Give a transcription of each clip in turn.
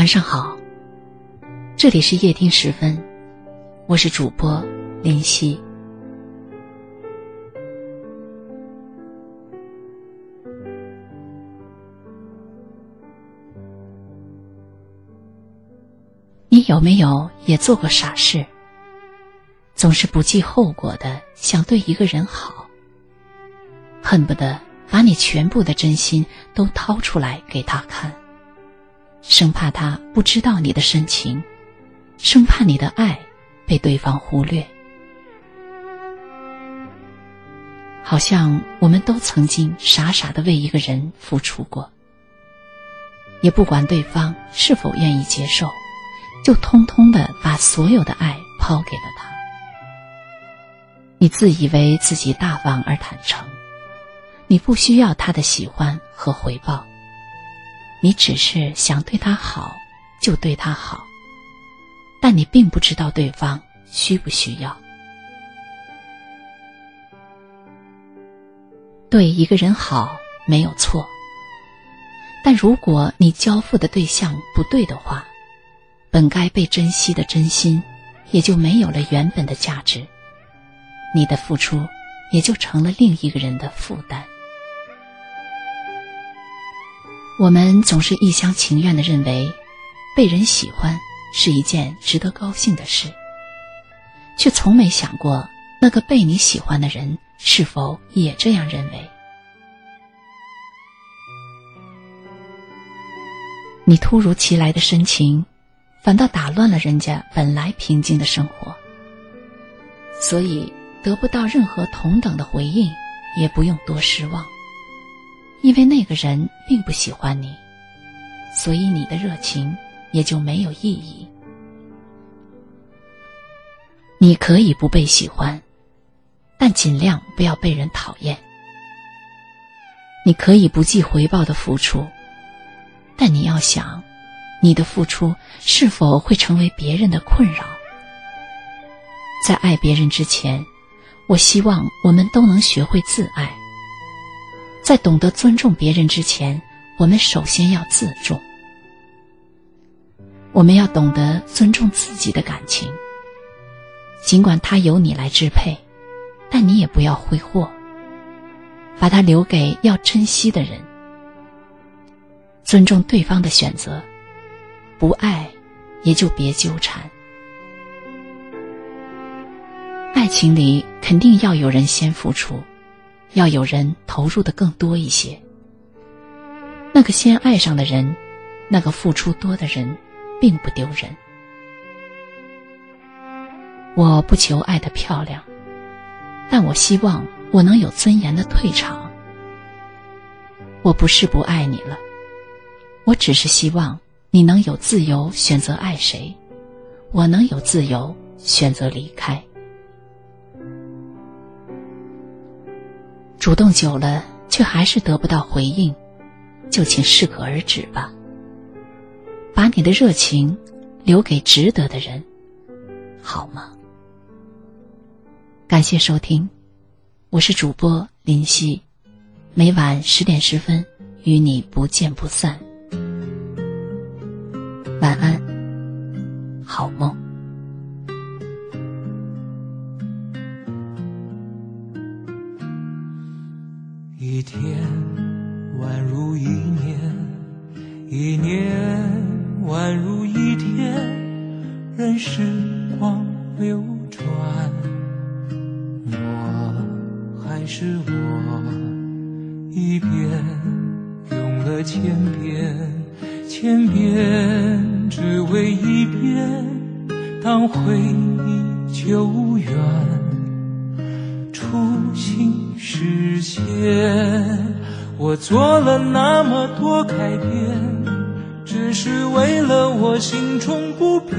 晚上好，这里是夜听时分，我是主播林夕。你有没有也做过傻事？总是不计后果的想对一个人好，恨不得把你全部的真心都掏出来给他看。生怕他不知道你的深情，生怕你的爱被对方忽略。好像我们都曾经傻傻的为一个人付出过，也不管对方是否愿意接受，就通通的把所有的爱抛给了他。你自以为自己大方而坦诚，你不需要他的喜欢和回报。你只是想对他好，就对他好，但你并不知道对方需不需要。对一个人好没有错，但如果你交付的对象不对的话，本该被珍惜的真心也就没有了原本的价值，你的付出也就成了另一个人的负担。我们总是一厢情愿的认为，被人喜欢是一件值得高兴的事，却从没想过那个被你喜欢的人是否也这样认为。你突如其来的深情，反倒打乱了人家本来平静的生活。所以得不到任何同等的回应，也不用多失望。因为那个人并不喜欢你，所以你的热情也就没有意义。你可以不被喜欢，但尽量不要被人讨厌。你可以不计回报的付出，但你要想，你的付出是否会成为别人的困扰？在爱别人之前，我希望我们都能学会自爱。在懂得尊重别人之前，我们首先要自重。我们要懂得尊重自己的感情，尽管它由你来支配，但你也不要挥霍，把它留给要珍惜的人。尊重对方的选择，不爱也就别纠缠。爱情里肯定要有人先付出。要有人投入的更多一些。那个先爱上的人，那个付出多的人，并不丢人。我不求爱的漂亮，但我希望我能有尊严的退场。我不是不爱你了，我只是希望你能有自由选择爱谁，我能有自由选择离开。主动久了，却还是得不到回应，就请适可而止吧。把你的热情留给值得的人，好吗？感谢收听，我是主播林夕，每晚十点十分与你不见不散。晚安，时光流转，我还是我，一遍用了千遍，千遍只为一遍，当回忆久远。初心实现，我做了那么多改变，只是为了我心中不变，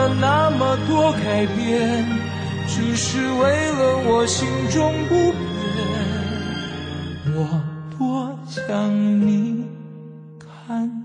了那么多改变，只是为了我心中不变。我多想你看。